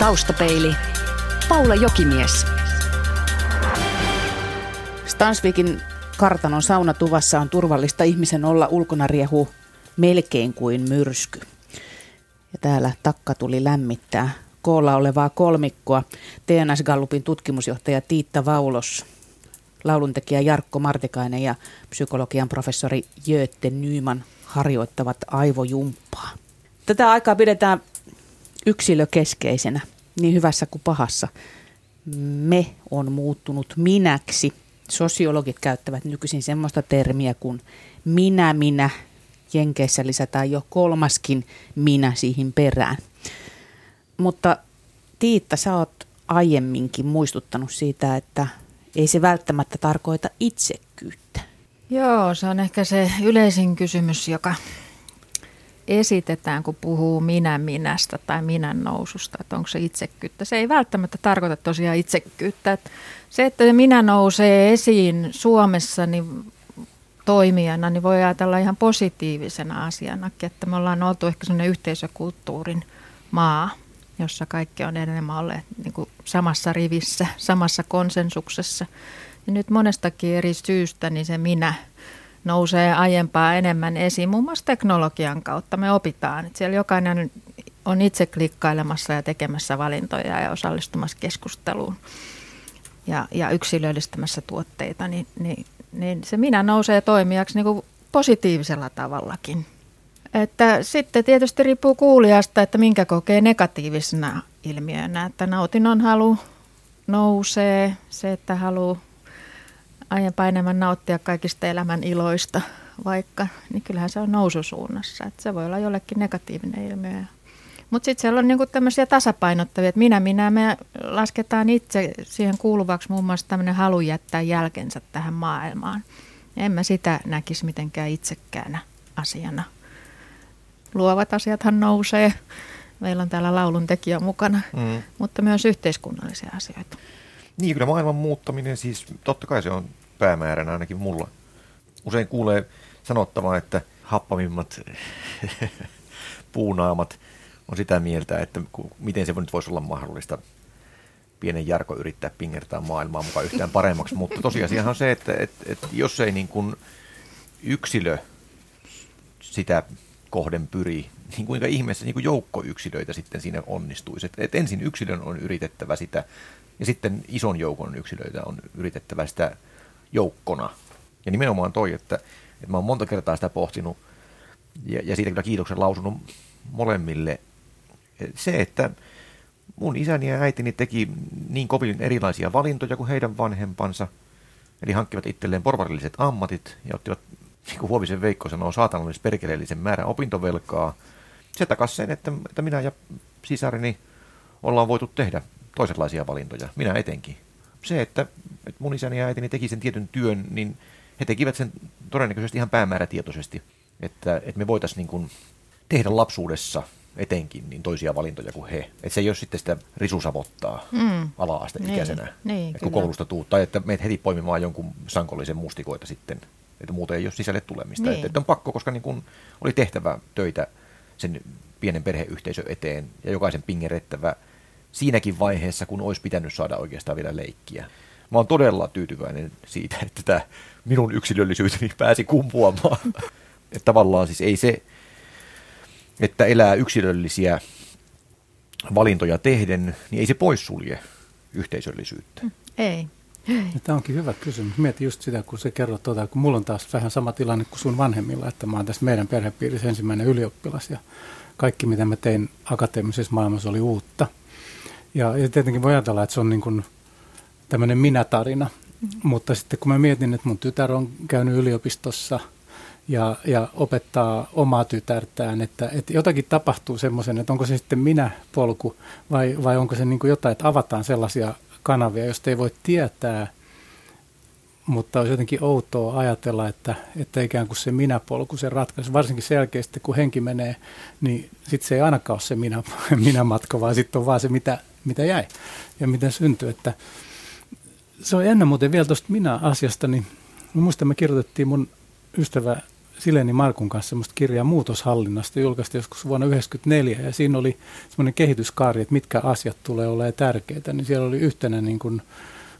Taustapeili. Paula Jokimies. Stansvikin kartanon saunatuvassa on turvallista ihmisen olla ulkona riehu melkein kuin myrsky. Ja täällä takka tuli lämmittää koolla olevaa kolmikkoa. TNS Gallupin tutkimusjohtaja Tiitta Vaulos, lauluntekijä Jarkko Martikainen ja psykologian professori Jötte Nyman harjoittavat aivojumppaa. Tätä aikaa pidetään yksilökeskeisenä, niin hyvässä kuin pahassa. Me on muuttunut minäksi. Sosiologit käyttävät nykyisin semmoista termiä kuin minä, minä. Jenkeissä lisätään jo kolmaskin minä siihen perään. Mutta Tiitta, sä oot aiemminkin muistuttanut siitä, että ei se välttämättä tarkoita itsekkyyttä. Joo, se on ehkä se yleisin kysymys, joka esitetään, kun puhuu minä minästä tai minän noususta, että onko se itsekkyyttä. Se ei välttämättä tarkoita tosiaan itsekkyyttä. Että se, että minä nousee esiin Suomessa niin toimijana, niin voi ajatella ihan positiivisena asianakin, että me ollaan oltu ehkä sellainen yhteisökulttuurin maa, jossa kaikki on enemmän olleet niin kuin samassa rivissä, samassa konsensuksessa. Ja nyt monestakin eri syystä niin se minä nousee aiempaa enemmän esiin, muun muassa teknologian kautta. Me opitaan, että siellä jokainen on itse klikkailemassa ja tekemässä valintoja ja osallistumassa keskusteluun ja, ja yksilöllistämässä tuotteita, niin, niin, niin se minä nousee toimijaksi niin kuin positiivisella tavallakin. Että sitten tietysti riippuu kuulijasta, että minkä kokee negatiivisena ilmiönä, että nautinnon halu nousee, se, että haluaa aiempaa enemmän nauttia kaikista elämän iloista vaikka, niin kyllähän se on noususuunnassa. Että se voi olla jollekin negatiivinen ilmiö. Mutta sitten siellä on niinku tämmöisiä tasapainottavia, että minä, minä, me lasketaan itse siihen kuuluvaksi muun muassa tämmöinen halu jättää jälkensä tähän maailmaan. En mä sitä näkisi mitenkään itsekkäänä asiana. Luovat asiathan nousee. Meillä on täällä laulun tekijä mukana, mm. mutta myös yhteiskunnallisia asioita. Niin, kyllä maailman muuttaminen siis, totta kai se on päämääränä ainakin mulla. Usein kuulee sanottavaa, että happamimmat puunaamat on sitä mieltä, että miten se nyt voisi olla mahdollista pienen Jarko yrittää pingertää maailmaa mukaan yhtään paremmaksi, mutta tosiasiahan on se, että, että, että jos ei niin kuin yksilö sitä kohden pyri, niin kuinka ihmeessä niin kuin joukkoyksilöitä sitten siinä onnistuisi. Että, että ensin yksilön on yritettävä sitä, ja sitten ison joukon yksilöitä on yritettävä sitä joukkona. Ja nimenomaan toi, että, että mä oon monta kertaa sitä pohtinut ja, ja siitä kyllä kiitoksen lausunut molemmille. Se, että mun isäni ja äitini teki niin kovin erilaisia valintoja kuin heidän vanhempansa, eli hankkivat itselleen porvarilliset ammatit ja ottivat, niin kuin Huovisen Veikko sanoo, saatanallisen perkeleellisen määrän opintovelkaa. Se takas sen, että, että minä ja sisareni ollaan voitu tehdä toisenlaisia valintoja, minä etenkin se, että, että mun isäni ja äitini teki sen tietyn työn, niin he tekivät sen todennäköisesti ihan päämäärätietoisesti, että, että me voitaisiin niin kuin tehdä lapsuudessa etenkin niin toisia valintoja kuin he. Että se ei ole sitten sitä risusavottaa mm. ala-asteikäisenä, niin, niin, että kun koulusta tuu, tai että meet heti poimimaan jonkun sankollisen mustikoita sitten, että muuten ei ole sisälle tulemista. Niin. Että, että on pakko, koska niin kuin oli tehtävä töitä sen pienen perheyhteisön eteen ja jokaisen pingerettävä – siinäkin vaiheessa, kun olisi pitänyt saada oikeastaan vielä leikkiä. Mä oon todella tyytyväinen siitä, että tämä minun yksilöllisyyteni pääsi kumpuamaan. että tavallaan siis ei se, että elää yksilöllisiä valintoja tehden, niin ei se poissulje yhteisöllisyyttä. Mm, ei. Tämä onkin hyvä kysymys. Mietin just sitä, kun se kerrot, tuota, kun mulla on taas vähän sama tilanne kuin sun vanhemmilla, että mä oon tässä meidän perhepiirissä ensimmäinen ylioppilas ja kaikki, mitä mä tein akateemisessa maailmassa oli uutta – ja, ja tietenkin voi ajatella, että se on niin kuin tämmöinen minä-tarina. Mm-hmm. Mutta sitten kun mä mietin, että mun tytär on käynyt yliopistossa ja, ja opettaa omaa tytärtään, että, että jotakin tapahtuu semmoisen, että onko se sitten minä-polku vai, vai onko se niin kuin jotain, että avataan sellaisia kanavia, joista ei voi tietää, mutta olisi jotenkin outoa ajatella, että, että ikään kuin se minä-polku, se ratkaisu, varsinkin selkeästi kun henki menee, niin sitten se ei ainakaan ole se minä, minä-matka, vaan sitten on vaan se, mitä mitä jäi ja mitä syntyi. Että se on ennen muuten vielä tuosta minä-asiasta, niin muistan me kirjoitettiin mun ystävä Sileni Markun kanssa semmoista kirjaa muutoshallinnasta, julkaistiin joskus vuonna 1994, ja siinä oli semmoinen kehityskaari, että mitkä asiat tulee olemaan tärkeitä, niin siellä oli yhtenä niin kuin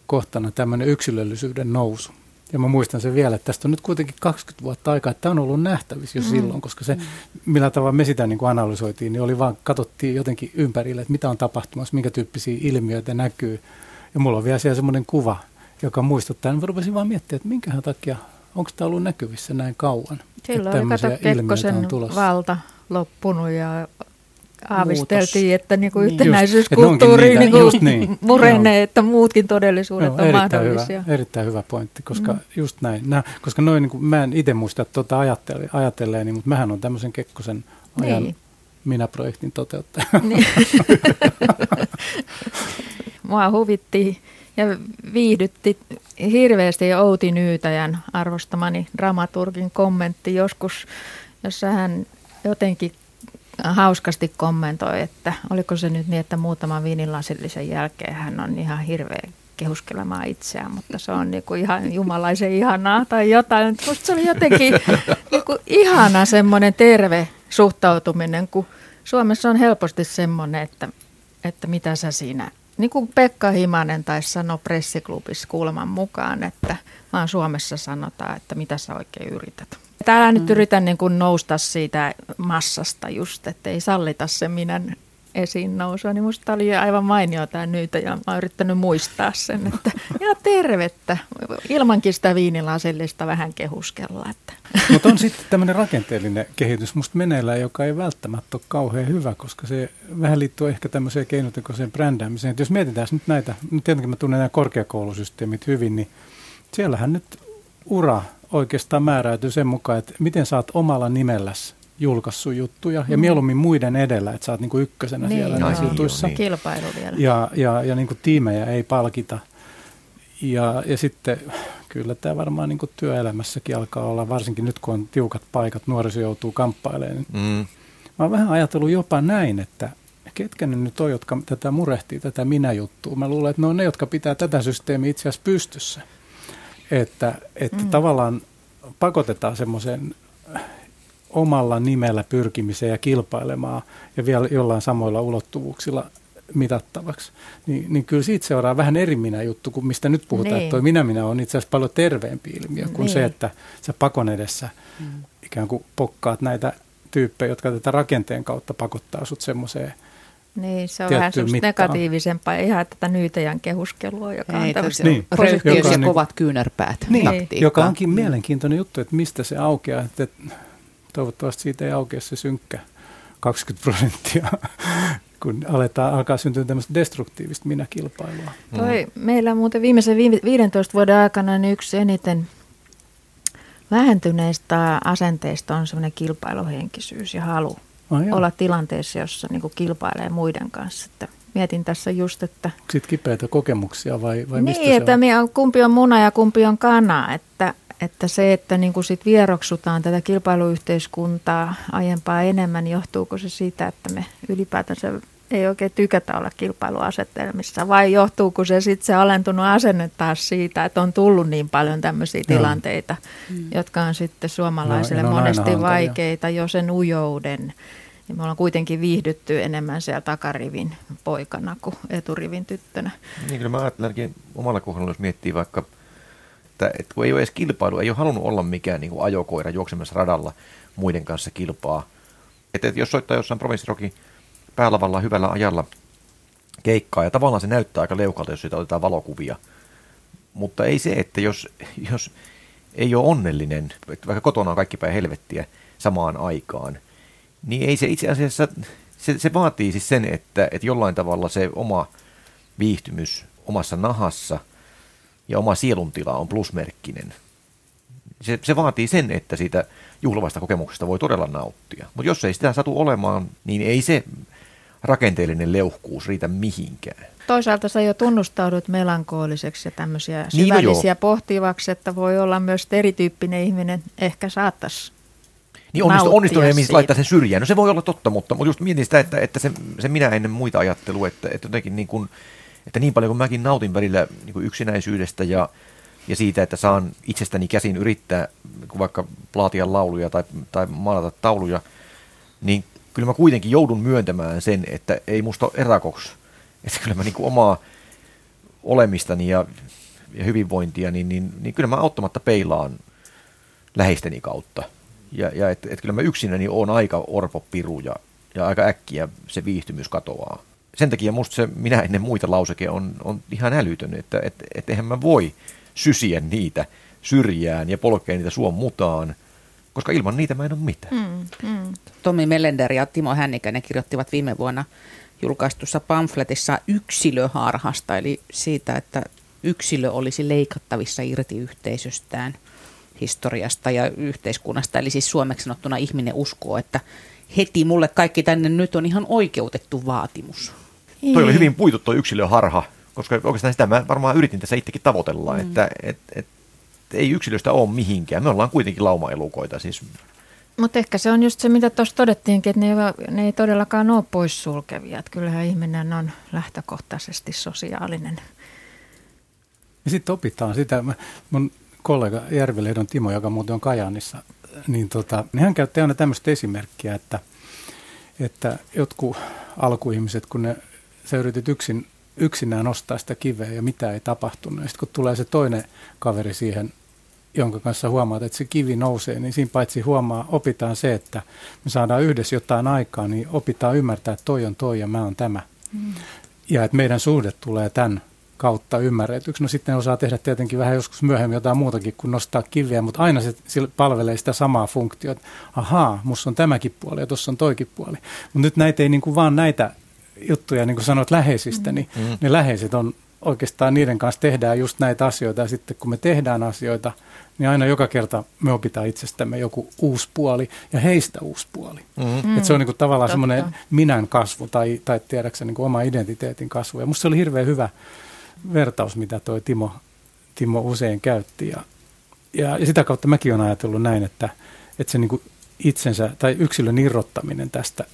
kohtana tämmöinen yksilöllisyyden nousu. Ja mä muistan sen vielä, että tästä on nyt kuitenkin 20 vuotta aikaa, että tämä on ollut nähtävissä jo mm. silloin, koska se, mm. millä tavalla me sitä niin kuin analysoitiin, niin oli vaan, katsottiin jotenkin ympärille, että mitä on tapahtumassa, minkä tyyppisiä ilmiöitä näkyy. Ja mulla on vielä siellä semmoinen kuva, joka muistuttaa, niin mä rupesin vaan miettimään, että minkähän takia, onko tämä ollut näkyvissä näin kauan. Silloin oli kato Kekkosen valta loppunut ja aavisteltiin, Muutos. että niinku niin. yhtenäisyyskulttuuri niin, niinku niin. murenee, no. että muutkin todellisuudet no, on erittäin mahdollisia. Hyvä, erittäin hyvä pointti, koska mm. just näin. Nää, koska noin, niin kuin, mä en itse muista tuota ajattelee, niin, mutta mähän on tämmöisen Kekkosen ajan niin. minä-projektin toteuttaja. Niin. Mua huvitti ja viihdytti hirveästi Outi Nyytäjän arvostamani dramaturgin kommentti joskus, jossa hän jotenkin hauskasti kommentoi, että oliko se nyt niin, että muutaman viinilasillisen jälkeen hän on ihan hirveä kehuskelemaan itseään, mutta se on niinku ihan jumalaisen ihanaa tai jotain. Musta se oli jotenkin niinku ihana semmoinen terve suhtautuminen, kun Suomessa on helposti semmoinen, että, että mitä sä siinä, niin kuin Pekka Himanen taisi sanoa pressiklubissa kuuleman mukaan, että vaan Suomessa sanotaan, että mitä sä oikein yrität. Täällä nyt mm. yritän niin kuin nousta siitä massasta just, että ei sallita se minä esiin nousua, niin musta oli aivan mainio tämä nyt ja mä oon yrittänyt muistaa sen, että ihan tervettä, ilmankin sitä viinilasellista vähän kehuskella. Että. Mutta on sitten tämmöinen rakenteellinen kehitys musta meneillään, joka ei välttämättä ole kauhean hyvä, koska se vähän liittyy ehkä tämmöiseen keinotekoiseen brändäämiseen. Että jos mietitään nyt näitä, nyt tietenkin mä tunnen nämä korkeakoulusysteemit hyvin, niin siellähän nyt ura oikeastaan määräytyy sen mukaan, että miten saat omalla nimelläsi julkaissut juttuja ja mm. mieluummin muiden edellä, että sä oot niinku ykkösenä niin, siellä näissä jutuissa. Niin. Kilpailu vielä. Ja, ja, ja niinku tiimejä ei palkita. Ja, ja sitten kyllä tämä varmaan niinku työelämässäkin alkaa olla, varsinkin nyt kun on tiukat paikat, nuoriso joutuu kamppailemaan. Mm. Mä oon vähän ajatellut jopa näin, että ketkä ne nyt on, jotka tätä murehtii, tätä minä-juttua. Mä luulen, että ne on ne, jotka pitää tätä systeemiä itse asiassa pystyssä. Että, että mm. tavallaan pakotetaan semmoisen omalla nimellä pyrkimiseen ja kilpailemaan ja vielä jollain samoilla ulottuvuuksilla mitattavaksi, niin, niin kyllä siitä seuraa vähän eri minä juttu kuin mistä nyt puhutaan, niin. että toi minä-minä on itse asiassa paljon terveempi ilmiö kuin niin. se, että sä pakon edessä mm. ikään kuin pokkaat näitä tyyppejä, jotka tätä rakenteen kautta pakottaa sut semmoiseen niin, se on vähän semmoista negatiivisempaa, ihan tätä nyytäjän kehuskelua, joka Ei, on tämmöistä niin. röyhkeys ja niin, kovat kyynärpäät niin. Joka onkin mielenkiintoinen juttu, että mistä se aukeaa. Että toivottavasti siitä ei aukea se synkkä 20 prosenttia, kun aletaan, alkaa syntyä tämmöistä destruktiivista minäkilpailua. Mm. Toi, meillä muuten viimeisen 15 vuoden aikana niin yksi eniten vähentyneistä asenteista on semmoinen kilpailuhenkisyys ja halu oh, olla tilanteessa, jossa niin kuin kilpailee muiden kanssa. Että mietin tässä just, että... Sitten kipeitä kokemuksia vai, vai niin, mistä se että on? kumpi on muna ja kumpi on kana. Että, että se, että niin kuin sit vieroksutaan tätä kilpailuyhteiskuntaa aiempaa enemmän, johtuuko se siitä, että me ylipäätänsä ei oikein tykätä olla kilpailuasetelmissa, vai johtuuko se sitten se alentunut asenne taas siitä, että on tullut niin paljon tämmöisiä tilanteita, mm. jotka on sitten suomalaisille no, monesti vaikeita jo sen ujouden. Ja me ollaan kuitenkin viihdytty enemmän siellä takarivin poikana kuin eturivin tyttönä. Niin kyllä mä ajattelenkin omalla kohdalla, jos miettii vaikka, että, että kun ei ole edes kilpailu, ei ole halunnut olla mikään niin kuin ajokoira juoksemassa radalla muiden kanssa kilpaa. Että, että jos soittaa jossain provinssirokin päälavalla hyvällä ajalla keikkaa ja tavallaan se näyttää aika leukalta, jos siitä otetaan valokuvia. Mutta ei se, että jos, jos ei ole onnellinen, vaikka kotona on kaikki päin helvettiä samaan aikaan, niin ei se itse asiassa, se, se vaatii siis sen, että, että jollain tavalla se oma viihtymys omassa nahassa ja oma sieluntila on plusmerkkinen. Se, se vaatii sen, että siitä juhlavasta kokemuksesta voi todella nauttia. Mutta jos ei sitä satu olemaan, niin ei se rakenteellinen leuhkuus riitä mihinkään. Toisaalta sä jo tunnustaudut melankooliseksi ja tämmöisiä niin, no syvällisiä niin pohtivaksi, että voi olla myös erityyppinen ihminen, ehkä saattaisi niin onnistu, onnistuneen mihin laittaa sen syrjään. No se voi olla totta, mutta, mutta just mietin sitä, että, että se, se minä ennen muita ajattelu, että, että jotenkin niin kuin, että niin paljon kuin mäkin nautin välillä niin kuin yksinäisyydestä ja, ja siitä, että saan itsestäni käsin yrittää vaikka laatia lauluja tai, tai maalata tauluja, niin kyllä mä kuitenkin joudun myöntämään sen, että ei musta ole erakoksi. Että kyllä mä niin omaa olemistani ja, ja hyvinvointia, niin, niin, niin kyllä mä auttamatta peilaan läheisteni kautta. Ja, ja että et kyllä mä yksinäni on aika orpopiru ja, ja aika äkkiä se viihtymys katoaa. Sen takia musta se minä ennen muita lauseke on, on ihan älytön, että et, et eihän mä voi sysiä niitä syrjään ja polkea niitä suon mutaan, koska ilman niitä mä en ole mitään. Mm, mm. Tomi Melender ja Timo Hännikäinen kirjoittivat viime vuonna julkaistussa pamfletissa yksilöharhasta, eli siitä, että yksilö olisi leikattavissa irti yhteisöstään, historiasta ja yhteiskunnasta. Eli siis suomeksi sanottuna ihminen uskoo, että heti mulle kaikki tänne nyt on ihan oikeutettu vaatimus. Toi oli hyvin puitu tuo yksilöharha, koska oikeastaan sitä mä varmaan yritin tässä itsekin tavoitella, mm. että et, et, ei yksilöstä ole mihinkään. Me ollaan kuitenkin laumaelukoita. Siis. Mutta ehkä se on just se, mitä tuossa todettiinkin, että ne ei, ne ei todellakaan ole poissulkevia. Että kyllähän ihminen on lähtökohtaisesti sosiaalinen. Ja sitten opitaan sitä. Mun kollega Järvilehdon Timo, joka muuten on Kajaanissa, niin, tota, niin hän käytti aina tämmöistä esimerkkiä, että, että jotkut alkuihmiset, kun ne, sä yritit yksin, yksinään nostaa sitä kiveä ja mitä ei tapahtunut, ja sitten kun tulee se toinen kaveri siihen jonka kanssa huomaat, että se kivi nousee, niin siinä paitsi huomaa, opitaan se, että me saadaan yhdessä jotain aikaa, niin opitaan ymmärtää, että toi on toi ja mä oon tämä. Mm. Ja että meidän suhde tulee tämän kautta ymmärretyksi. No sitten osaa tehdä tietenkin vähän joskus myöhemmin jotain muutakin kuin nostaa kiviä, mutta aina se palvelee sitä samaa funktiota. Ahaa, musta on tämäkin puoli ja tuossa on toikin puoli. Mutta nyt näitä ei niin kuin vaan näitä juttuja, niin kuin sanoit läheisistä, niin mm. ne läheiset on oikeastaan niiden kanssa tehdään just näitä asioita ja sitten kun me tehdään asioita, niin aina joka kerta me opitaan itsestämme joku uusi puoli ja heistä uusi puoli. Mm-hmm. Et se on niin kuin tavallaan semmoinen minän kasvu tai, tai tiedäksä niin kuin oma identiteetin kasvu. Ja musta se oli hirveän hyvä vertaus, mitä toi Timo, Timo usein käytti. Ja, ja, ja sitä kautta mäkin olen ajatellut näin, että, että se niin kuin itsensä tai yksilön irrottaminen tästä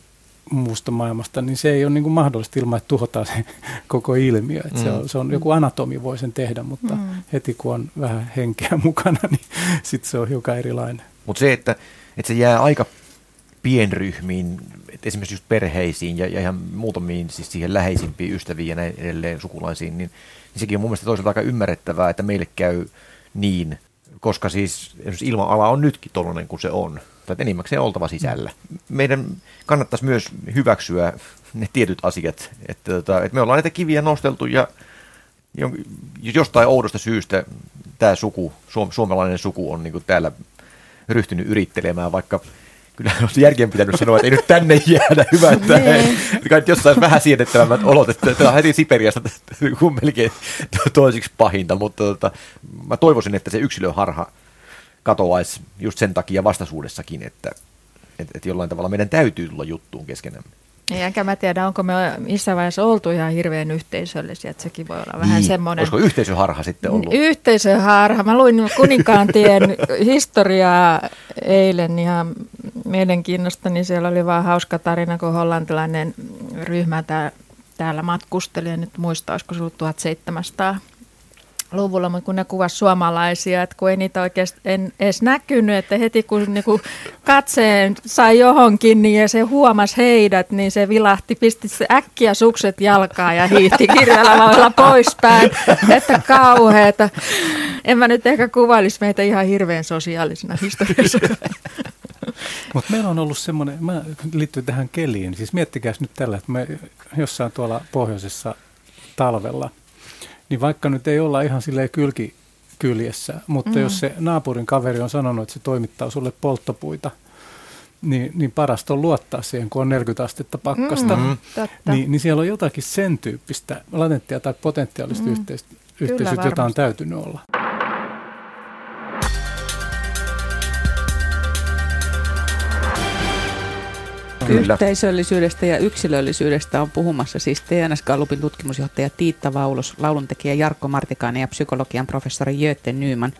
muusta maailmasta, niin se ei ole niin kuin mahdollista ilman, että tuhotaan se koko ilmiö. Että mm. se, on, se on joku anatomi voi sen tehdä, mutta mm. heti kun on vähän henkeä mukana, niin sitten se on hiukan erilainen. Mutta se, että, että se jää aika pienryhmiin, esimerkiksi just perheisiin ja, ja ihan muutamiin siis siihen läheisimpiin ystäviin ja näin edelleen sukulaisiin, niin, niin sekin on mun mielestä toisaalta aika ymmärrettävää, että meille käy niin, koska siis ilma-ala on nytkin tollainen kuin se on tai enimmäkseen oltava sisällä. Meidän kannattaisi myös hyväksyä ne tietyt asiat, että, tota, että me ollaan näitä kiviä nosteltu ja jostain oudosta syystä tämä suku, suomalainen suku on niin täällä ryhtynyt yrittelemään, vaikka kyllä olisi järkeen pitänyt sanoa, että ei nyt tänne jäädä, hyvä, että niin. kai jossain vähän siedettävämmät olot, että tämä on heti Siperiasta melkein toisiksi pahinta, mutta tota, mä toivoisin, että se yksilöharha katoaisi just sen takia vastaisuudessakin, että, että, että jollain tavalla meidän täytyy tulla juttuun keskenämme. Ei, enkä mä tiedä, onko me missään vaiheessa oltu ihan hirveän yhteisöllisiä, että sekin voi olla vähän niin. semmoinen. Olisiko yhteisöharha sitten ollut? Yhteisöharha. Mä luin Kuninkaantien historiaa eilen ihan mielenkiinnosta, niin siellä oli vaan hauska tarina, kun hollantilainen ryhmä täällä matkusteli, ja nyt muista, olisiko se ollut 1700 luvulla, mutta kun ne kuvasi suomalaisia, että kun ei niitä oikeasti en edes näkynyt, että heti kun niinku katseen sai johonkin niin ja se huomasi heidät, niin se vilahti, pisti se äkkiä sukset jalkaan ja hiihti kirjalavalla poispäin, että kauheeta. En mä nyt ehkä kuvailisi meitä ihan hirveän sosiaalisena historiassa. Mutta meillä on ollut semmoinen, mä liittyen tähän keliin, siis miettikää nyt tällä, että me jossain tuolla pohjoisessa talvella – niin vaikka nyt ei olla ihan silleen kylki kyljessä, mutta mm. jos se naapurin kaveri on sanonut, että se toimittaa sulle polttopuita, niin, niin parasta on luottaa siihen, kun on 40 astetta pakkasta. Mm, niin, niin siellä on jotakin sen tyyppistä latenttia tai potentiaalista mm. yhteisöä, jota on täytynyt olla. Kyllä. Yhteisöllisyydestä ja yksilöllisyydestä on puhumassa siis TNS Gallupin tutkimusjohtaja Tiitta Vaulos, lauluntekijä Jarkko Martikainen ja psykologian professori Jötte Nyman.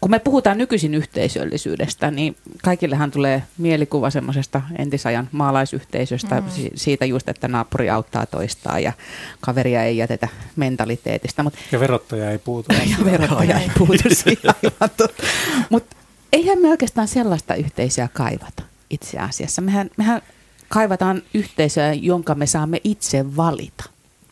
Kun kun me puhutaan nykyisin yhteisöllisyydestä, niin kaikillehan tulee mielikuva semmoisesta entisajan maalaisyhteisöstä, mm. siitä just, että naapuri auttaa toistaan ja kaveria ei jätetä mentaliteetista. Mut, ja verottaja ei puutu. ja verottaja ei puutu siihen Mutta eihän me oikeastaan sellaista yhteisöä kaivata itse asiassa. Mehän, mehän kaivataan yhteisöä, jonka me saamme itse valita.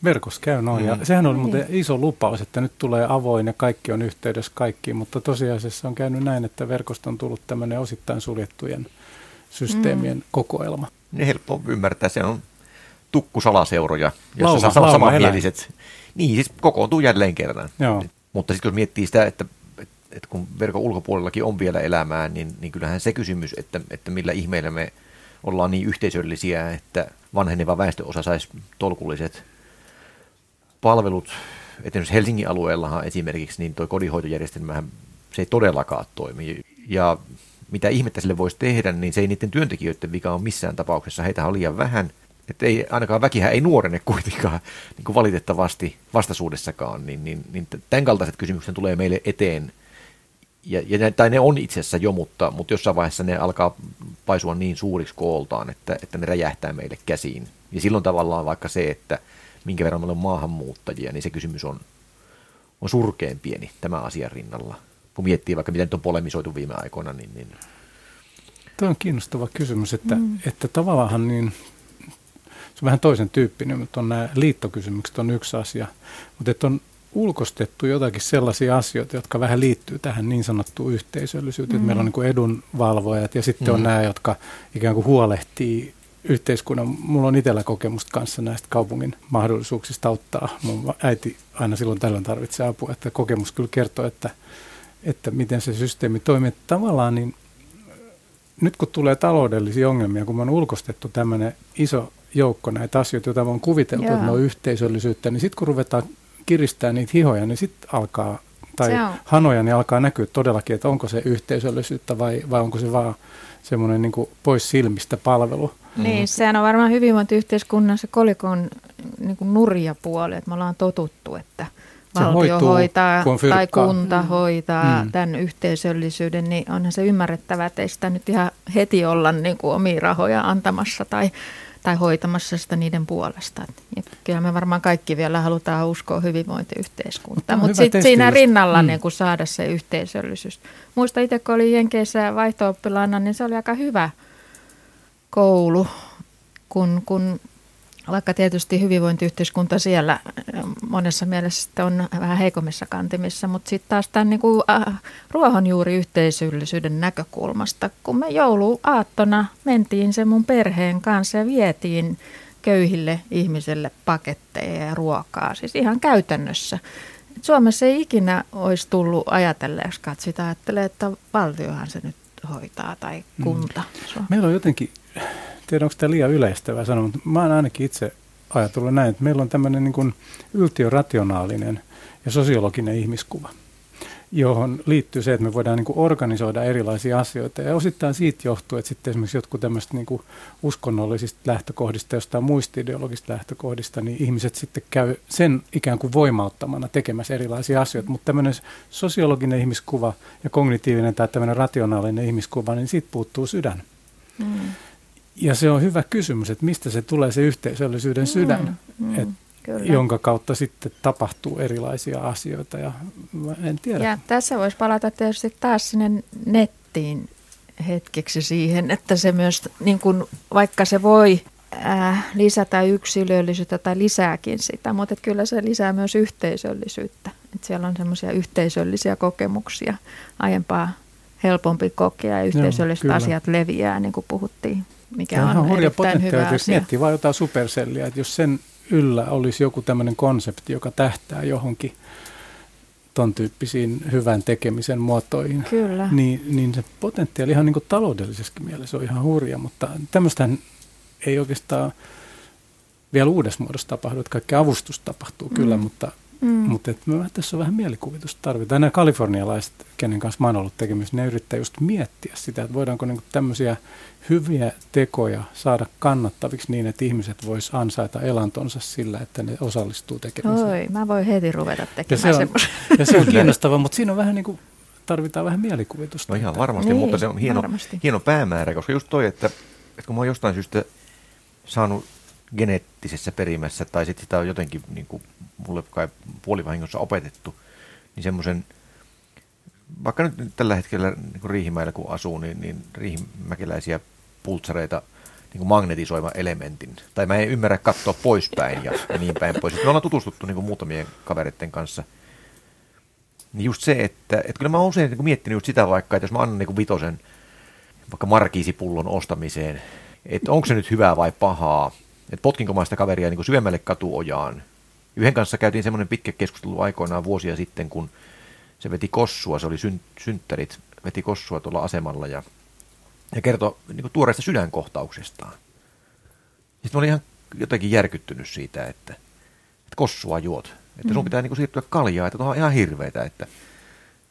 Verkossa käy noin. Mm. Ja sehän oli muuten niin. iso lupaus, että nyt tulee avoin ja kaikki on yhteydessä kaikkiin, mutta tosiasiassa on käynyt näin, että verkosta on tullut tämmöinen osittain suljettujen systeemien mm. kokoelma. Ne helppo ymmärtää, se on tukkusalaseuroja, jossa lauma, samanmieliset, niin siis kokoontuu jälleen kerran. Joo. Mutta sitten jos miettii sitä, että, että kun verkon ulkopuolellakin on vielä elämää, niin, niin kyllähän se kysymys, että, että millä ihmeellä me ollaan niin yhteisöllisiä, että vanheneva väestöosa saisi tolkulliset palvelut, esimerkiksi Helsingin alueellahan esimerkiksi, niin tuo kodinhoitojärjestelmähän se ei todellakaan toimi. Ja mitä ihmettä sille voisi tehdä, niin se ei niiden työntekijöiden vika on missään tapauksessa. Heitä on liian vähän. Että ei, ainakaan väkihän ei nuorene kuitenkaan niin kuin valitettavasti vastaisuudessakaan. Niin, niin, niin tämän kaltaiset kysymykset tulee meille eteen. Ja, ja, tai ne on itse asiassa jo, mutta, mutta jossain vaiheessa ne alkaa paisua niin suuriksi kooltaan, että, että ne räjähtää meille käsiin. Ja silloin tavallaan vaikka se, että – minkä verran meillä on maahanmuuttajia, niin se kysymys on, on surkeen pieni tämä asian rinnalla. Kun miettii vaikka, miten on polemisoitu viime aikoina, niin... niin... Tuo on kiinnostava kysymys, että, mm. että tavallaan niin, se on vähän toisen tyyppinen, mutta on nämä liittokysymykset on yksi asia, mutta että on ulkostettu jotakin sellaisia asioita, jotka vähän liittyy tähän niin sanottuun yhteisöllisyyteen. Mm. Meillä on niin edunvalvojat ja sitten mm. on nämä, jotka ikään kuin huolehtii yhteiskunnan, mulla on itsellä kokemusta kanssa näistä kaupungin mahdollisuuksista auttaa. Mun äiti aina silloin tällöin tarvitsee apua, että kokemus kyllä kertoo, että, että miten se systeemi toimii. Että tavallaan niin nyt kun tulee taloudellisia ongelmia, kun me on ulkostettu tämmöinen iso joukko näitä asioita, joita on kuviteltu, Joo. että ne on yhteisöllisyyttä, niin sitten kun ruvetaan kiristää niitä hihoja, niin sitten alkaa, tai hanoja, niin alkaa näkyä todellakin, että onko se yhteisöllisyyttä vai, vai onko se vaan semmoinen niin pois silmistä palvelu. Niin, mm. sehän on varmaan hyvinvointiyhteiskunnassa kolikon niin kuin nurja puoli, että me ollaan totuttu, että valtio hoituu, hoitaa tai kunta mm. hoitaa mm. tämän yhteisöllisyyden, niin onhan se ymmärrettävää, että ei sitä nyt ihan heti olla niin kuin omia rahoja antamassa tai, tai hoitamassa sitä niiden puolesta. Ja kyllä me varmaan kaikki vielä halutaan uskoa hyvinvointiyhteiskuntaan, mutta sitten siinä rinnalla mm. niin kuin saada se yhteisöllisyys. Muista itse, kun oli Jenkeissä vaihto niin se oli aika hyvä – koulu, kun, kun vaikka tietysti hyvinvointiyhteiskunta siellä monessa mielessä on vähän heikommissa kantimissa, mutta sitten taas tämän niin kuin, äh, ruohonjuuriyhteisöllisyyden näkökulmasta, kun me jouluaattona mentiin sen mun perheen kanssa ja vietiin köyhille ihmisille paketteja ja ruokaa, siis ihan käytännössä. Suomessa ei ikinä olisi tullut ajatelleeksi, että sitä ajattelee, että valtiohan se nyt hoitaa tai mm. kunta. Mm. Meillä on jotenkin tiedä onko tämä liian yleistävää sanoa, mutta mä oon ainakin itse ajatellut näin, että meillä on tämmöinen niin kuin yltiörationaalinen ja sosiologinen ihmiskuva, johon liittyy se, että me voidaan niin kuin organisoida erilaisia asioita. Ja osittain siitä johtuu, että sitten esimerkiksi jotkut tämmöistä niin kuin uskonnollisista lähtökohdista, jostain muista ideologisista lähtökohdista, niin ihmiset sitten käy sen ikään kuin voimauttamana tekemässä erilaisia asioita. Mutta tämmöinen sosiologinen ihmiskuva ja kognitiivinen tai tämmöinen rationaalinen ihmiskuva, niin siitä puuttuu sydän. Mm. Ja se on hyvä kysymys, että mistä se tulee se yhteisöllisyyden mm, sydän, mm, et, jonka kautta sitten tapahtuu erilaisia asioita ja en tiedä. Ja tässä voisi palata tietysti taas sinne nettiin hetkeksi siihen, että se myös, niin kun, vaikka se voi äh, lisätä yksilöllisyyttä tai lisääkin sitä, mutta että kyllä se lisää myös yhteisöllisyyttä. Että siellä on semmoisia yhteisöllisiä kokemuksia aiempaa helpompi kokea ja yhteisölliset Joo, asiat leviää, niin kuin puhuttiin mikä Tämä on, on hurja potentiaali, jos miettii vain jotain superselliä, että jos sen yllä olisi joku tämmöinen konsepti, joka tähtää johonkin ton tyyppisiin hyvän tekemisen muotoihin, Kyllä. Niin, niin se potentiaali ihan niin kuin taloudellisessa mielessä on ihan hurja, mutta tämmöistähän ei oikeastaan vielä uudessa muodossa tapahdu, että kaikki avustus tapahtuu mm. kyllä, mutta Mm. Mutta me tässä on vähän mielikuvitusta tarvitaan. Nämä kalifornialaiset, kenen kanssa mä oon ollut tekemisissä, ne yrittää just miettiä sitä, että voidaanko niinku tämmöisiä hyviä tekoja saada kannattaviksi niin, että ihmiset vois ansaita elantonsa sillä, että ne osallistuu tekemiseen. Oi, mä voin heti ruveta tekemään ja se on, ja se on kiinnostavaa, mutta siinä on vähän niin kuin tarvitaan vähän mielikuvitusta. No ihan varmasti, Niin, mutta se on hieno, varmasti. hieno päämäärä, koska just toi, että, että kun mä oon jostain syystä saanut geneettisessä perimässä, tai sitten sitä on jotenkin niin kuin mulle kai puolivahingossa opetettu, niin semmoisen, vaikka nyt tällä hetkellä niin kuin Riihimäellä kun asuu, niin, niin riihimäkeläisiä pultsareita niin kuin magnetisoivan elementin. Tai mä en ymmärrä katsoa poispäin ja, ja niin päin pois. Me ollaan tutustuttu niin kuin muutamien kavereiden kanssa. Niin just se, että, että kyllä mä oon usein niin kuin miettinyt sitä vaikka, että jos mä annan niin kuin vitosen vaikka markiisipullon ostamiseen, että onko se nyt hyvää vai pahaa, että potkinko mä sitä kaveria niin kuin syvemmälle katuojaan. Yhden kanssa käytiin semmoinen pitkä keskustelu aikoinaan vuosia sitten, kun se veti kossua, se oli syn, synttärit, veti kossua tuolla asemalla ja, ja kertoi niin kuin tuoreesta sydänkohtauksestaan. Sitten mä olin ihan jotenkin järkyttynyt siitä, että, että kossua juot. Että sun pitää niin kuin siirtyä kaljaa, että on ihan hirveitä, että,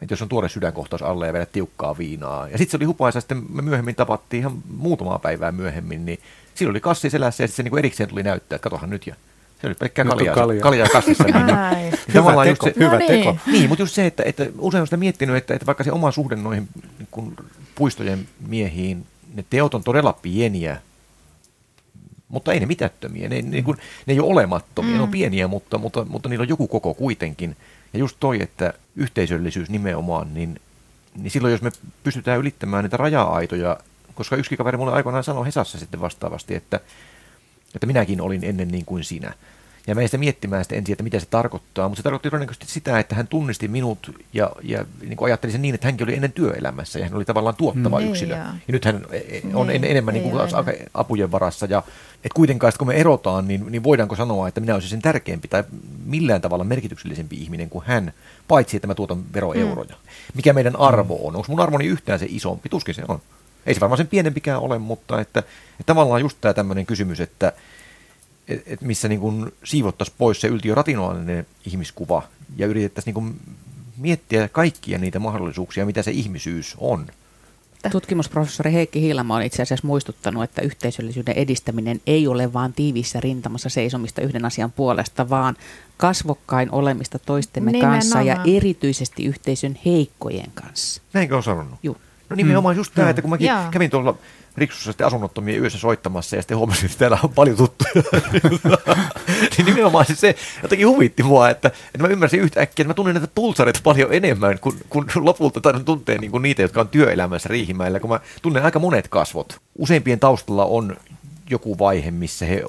että jos on tuore sydänkohtaus alle ja vedät tiukkaa viinaa. Ja sitten se oli hupaisa, sitten me myöhemmin tapattiin ihan muutamaa päivää myöhemmin, niin siinä oli kassi selässä ja sitten se niin kuin erikseen tuli näyttää, että katohan nyt ja se oli pelkkää kaljaa, kaljaa. kaljaa kassissa. niin, niin, Ai. niin Hyvä tavallaan teko, just se, hyvä No teko. niin. niin, mutta just se, että, että usein on sitä miettinyt, että, että vaikka se oma suhde noihin niin kun puistojen miehiin, ne teot on todella pieniä, mutta ei ne mitättömiä. Ne, ne, kun, ne ei ole olemattomia, mm. ne on pieniä, mutta, mutta, mutta niillä on joku koko kuitenkin. Ja just toi, että yhteisöllisyys nimenomaan, niin, niin silloin jos me pystytään ylittämään niitä raja-aitoja, koska yksi kaveri mulle aikoinaan sanoi Hesassa sitten vastaavasti, että, että minäkin olin ennen niin kuin sinä. Ja mä sitä miettimään sitä ensin, että mitä se tarkoittaa, mutta se tarkoitti todennäköisesti sitä, että hän tunnisti minut ja, ja niin kuin ajatteli sen niin, että hänkin oli ennen työelämässä ja hän oli tavallaan tuottava Mm. yksilö. Ei. Ja nyt hän e- on Niin, en, enemmän niin ei kuin ole taas enää. apujen varassa. Ja, että kuitenkaan, kun me erotaan, niin, niin voidaanko sanoa, että minä olisin sen tärkeämpi tai millään tavalla merkityksellisempi ihminen kuin hän, paitsi että mä tuotan veroeuroja. Mm. Mikä meidän arvo on? Onko mun arvoni yhtään se isompi? Tuskin se on. Ei se varmaan sen pienempikään ole, mutta että, että tavallaan just tämä tämmöinen kysymys, että et, et missä niin kuin siivottaisiin pois se yltiörationaalinen ihmiskuva ja yritettäisiin niin kuin miettiä kaikkia niitä mahdollisuuksia, mitä se ihmisyys on. Tutkimusprofessori Heikki Hiilamo on itse asiassa muistuttanut, että yhteisöllisyyden edistäminen ei ole vain tiiviissä rintamassa seisomista yhden asian puolesta, vaan kasvokkain olemista toistemme Nimenomaan. kanssa ja erityisesti yhteisön heikkojen kanssa. Näinkö on sanonut? Juu. No nimenomaan just tämä, että kun mäkin Joo. kävin tuolla Riksussa sitten asunnottomien yössä soittamassa ja sitten huomasin, että täällä on paljon tuttuja. niin nimenomaan siis se jotenkin huvitti mua, että, että mä ymmärsin yhtäkkiä, että mä tunnen näitä pulsareita paljon enemmän kuin, kuin lopulta taidan tuntea niin kuin niitä, jotka on työelämässä Riihimäellä, kun mä tunnen aika monet kasvot. Useimpien taustalla on joku vaihe, missä he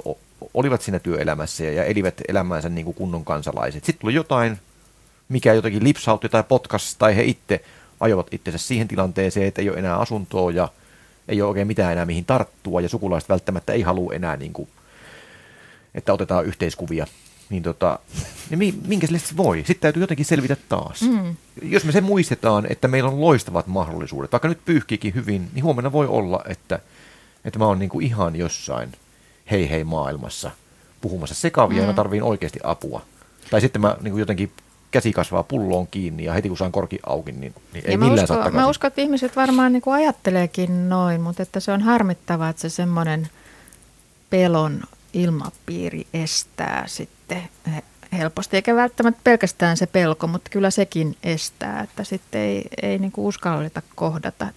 olivat siinä työelämässä ja, ja elivät elämäänsä niin kuin kunnon kansalaiset. Sitten tuli jotain, mikä jotenkin lipsautti tai potkas, tai he itse ajoivat itsensä siihen tilanteeseen, että ei ole enää asuntoa ja ei ole oikein mitään enää mihin tarttua, ja sukulaiset välttämättä ei halua enää, niin kuin, että otetaan yhteiskuvia. Niin, tota, niin mi- minkä sille voi? Sitten täytyy jotenkin selvitä taas. Mm. Jos me se muistetaan, että meillä on loistavat mahdollisuudet, vaikka nyt pyyhkiikin hyvin, niin huomenna voi olla, että, että mä oon niin kuin ihan jossain hei hei maailmassa puhumassa sekavia mm. ja mä tarviin oikeasti apua. Tai sitten mä niin kuin jotenkin käsi kasvaa pulloon kiinni ja heti kun saan korki auki, niin, niin ei ja millään saa uskon, takaisin. mä uskon, että ihmiset varmaan niin kuin ajatteleekin noin, mutta että se on harmittavaa, että se semmoinen pelon ilmapiiri estää sitten he- helposti, eikä välttämättä pelkästään se pelko, mutta kyllä sekin estää, että sitten ei, ei niin kuin uskalleta kohdata.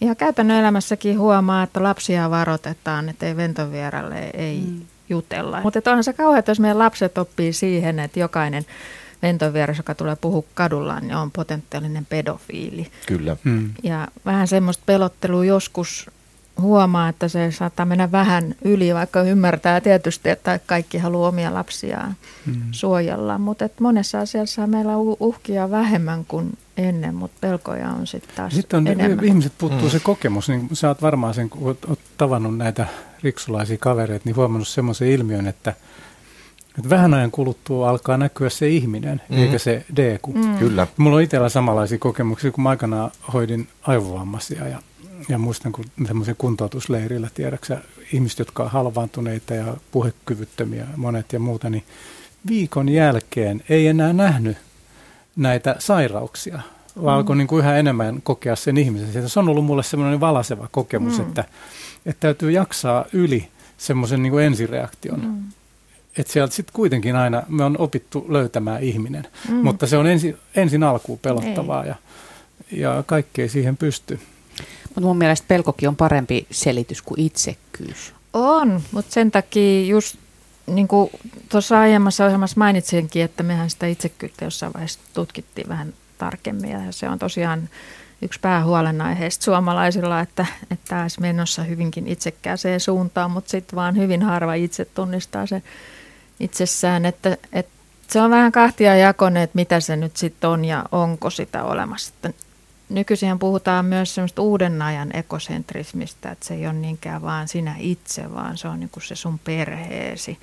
Ihan käytännön elämässäkin huomaa, että lapsia varoitetaan, että ei ventovieralle ei mm. jutella. Mutta onhan se kauheaa, jos meidän lapset oppii siihen, että jokainen ventovieras, joka tulee puhua kadulla, niin on potentiaalinen pedofiili. Kyllä. Mm. Ja vähän semmoista pelottelua joskus huomaa, että se saattaa mennä vähän yli, vaikka ymmärtää tietysti, että kaikki haluaa omia lapsiaan Mm. suojella. Mutta monessa asiassa meillä on uhkia vähemmän kuin ennen, mutta pelkoja on sitten taas Sitten on, enemmän. ihmiset puuttuu Mm. se kokemus, niin sä oot varmaan sen, kun oot, oot tavannut näitä riksulaisia kavereita, niin huomannut semmoisen ilmiön, että, että vähän ajan kuluttua alkaa näkyä se ihminen, Mm. mm. eikä se deku. Mm. Mm. Kyllä. Mulla on itsellä samanlaisia kokemuksia, kun mä aikanaan hoidin aivovammaisia ja, ja muistan, kun tämmöisen kuntoutusleirillä, tiedäksä, ihmiset, jotka on halvaantuneita ja puhekyvyttömiä, monet ja muuta, niin viikon jälkeen ei enää nähnyt näitä sairauksia, vaan alkoi niin kuin yhä enemmän kokea sen ihmisen. Se on ollut mulle semmoinen valaseva kokemus, Mm. että, että täytyy jaksaa yli semmoisen niin kuin ensireaktion. Mm. Että sieltä sitten kuitenkin aina me on opittu löytämään ihminen, Mm. mutta se on ensin, ensin alkuun pelottavaa ja, ja kaikki ei siihen pysty. Mutta mun mielestä pelkokin on parempi selitys kuin itsekkyys. On, mutta sen takia just niin kuin tuossa aiemmassa ohjelmassa mainitsinkin, että mehän sitä itsekyyttä jossain vaiheessa tutkittiin vähän tarkemmin ja se on tosiaan yksi päähuolenaiheista suomalaisilla, että, että tämä olisi menossa hyvinkin itsekkääseen suuntaan, mutta sitten vaan hyvin harva itse tunnistaa se itsessään, että, että se on vähän kahtia jakoneet, että mitä se nyt sitten on ja onko sitä olemassa. Nykyisin puhutaan myös semmoista uuden ajan ekosentrismistä, että se ei ole niinkään vaan sinä itse, vaan se on niinku se sun perheesi.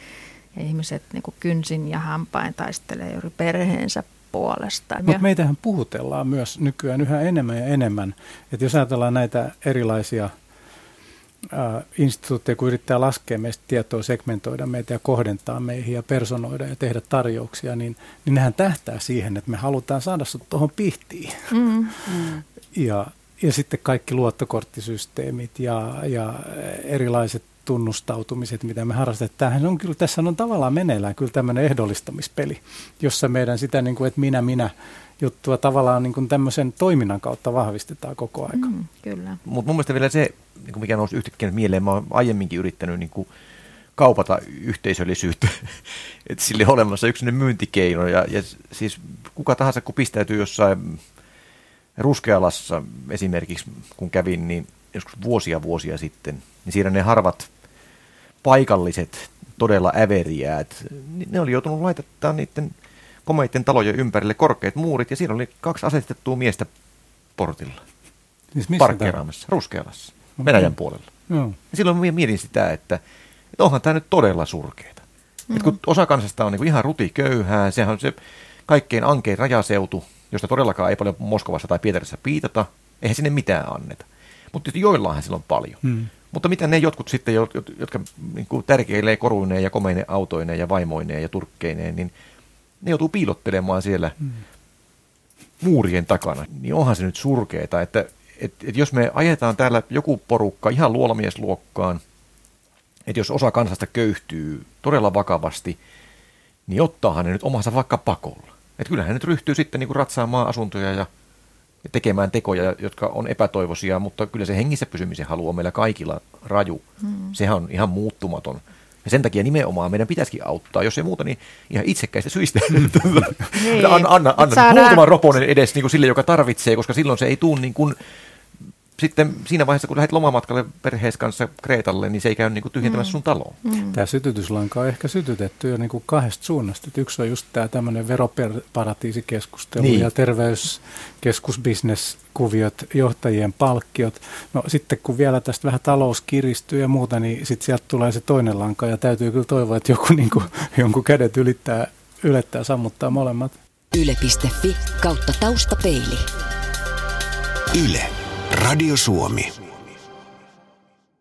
Ja ihmiset niinku kynsin ja hampain taistelee juuri perheensä puolesta. Mutta meitähän puhutellaan myös nykyään yhä enemmän ja enemmän. Että jos ajatellaan näitä erilaisia instituutteja, kun yrittää laskea meistä tietoa, segmentoida meitä ja kohdentaa meihin ja personoida ja tehdä tarjouksia, niin, niin nehän tähtää siihen, että me halutaan saada sut tuohon pihtiin. Mm, mm. Ja, ja sitten kaikki luottokorttisysteemit ja, ja erilaiset tunnustautumiset, mitä me harrastetaan. Tämähän on kyllä, tässä on tavallaan meneillään kyllä tämmöinen ehdollistamispeli, jossa meidän sitä, niin kuin, että minä, minä juttua tavallaan niin kuin tämmöisen toiminnan kautta vahvistetaan koko aika. Mm, kyllä. Mutta mun mielestä vielä se, niin kuin mikä nousi yhtäkkiä mieleen, mä oon aiemminkin yrittänyt niin kuin kaupata yhteisöllisyyttä, että sille on olemassa yksi myyntikeino, ja, ja siis kuka tahansa, kun pistäytyy jossain Ruskealassa esimerkiksi, kun kävin, niin joskus vuosia vuosia sitten, niin siinä ne harvat paikalliset todella äveriäät, niin ne oli joutunut laittaa niiden komeiden talojen ympärille korkeat muurit, ja siinä oli kaksi asetettua miestä portilla. Siis parkkeeraamassa, Ruskealassa, okay. Venäjän puolella. Joo. Ja silloin mietin sitä, että, että onhan tämä nyt todella surkeeta. Mm-hmm. kun osa kansasta on niin ihan rutiköyhää, sehän on se kaikkein ankein rajaseutu, josta todellakaan ei paljon Moskovassa tai Pietarissa piitata, eihän sinne mitään anneta. Mutta joillahan sillä on paljon. Hmm. Mutta mitä ne jotkut sitten, jotka niin kuin tärkeilee koruineen ja komeine autoineen ja vaimoineen ja turkkeineen, niin ne joutuu piilottelemaan siellä hmm. muurien takana. Niin onhan se nyt surkeeta, että et, et jos me ajetaan täällä joku porukka ihan luolamiesluokkaan, että jos osa kansasta köyhtyy todella vakavasti, niin ottaahan ne nyt omansa vaikka pakolla. Että kyllähän ne nyt ryhtyy sitten niin kuin ratsaamaan asuntoja ja tekemään tekoja, jotka on epätoivoisia, mutta kyllä se hengissä pysymisen halu on meillä kaikilla raju. Hmm. Sehän on ihan muuttumaton. Ja sen takia nimenomaan meidän pitäisikin auttaa, jos ei muuta, niin ihan itsekkäistä syistä. Niin. anna anna, anna Saadaan... muutaman roponen edes niin kuin sille, joka tarvitsee, koska silloin se ei tule niin kuin sitten siinä vaiheessa, kun lähdet lomamatkalle perheessä kanssa Kreetalle, niin se ei käy niin kuin tyhjentämässä mm. sun taloa. Mm. Tämä sytytyslanka on ehkä sytytetty jo niin kuin kahdesta suunnasta. Että yksi on just tämä tämmöinen veroparatiisikeskustelu niin. ja terveyskeskusbisneskuviot, johtajien palkkiot. No sitten kun vielä tästä vähän talous kiristyy ja muuta, niin sitten sieltä tulee se toinen lanka ja täytyy kyllä toivoa, että joku niin kuin, jonkun kädet ylittää, ylettää sammuttaa molemmat. Yle.fi kautta taustapeili. Yle. Radio Suomi.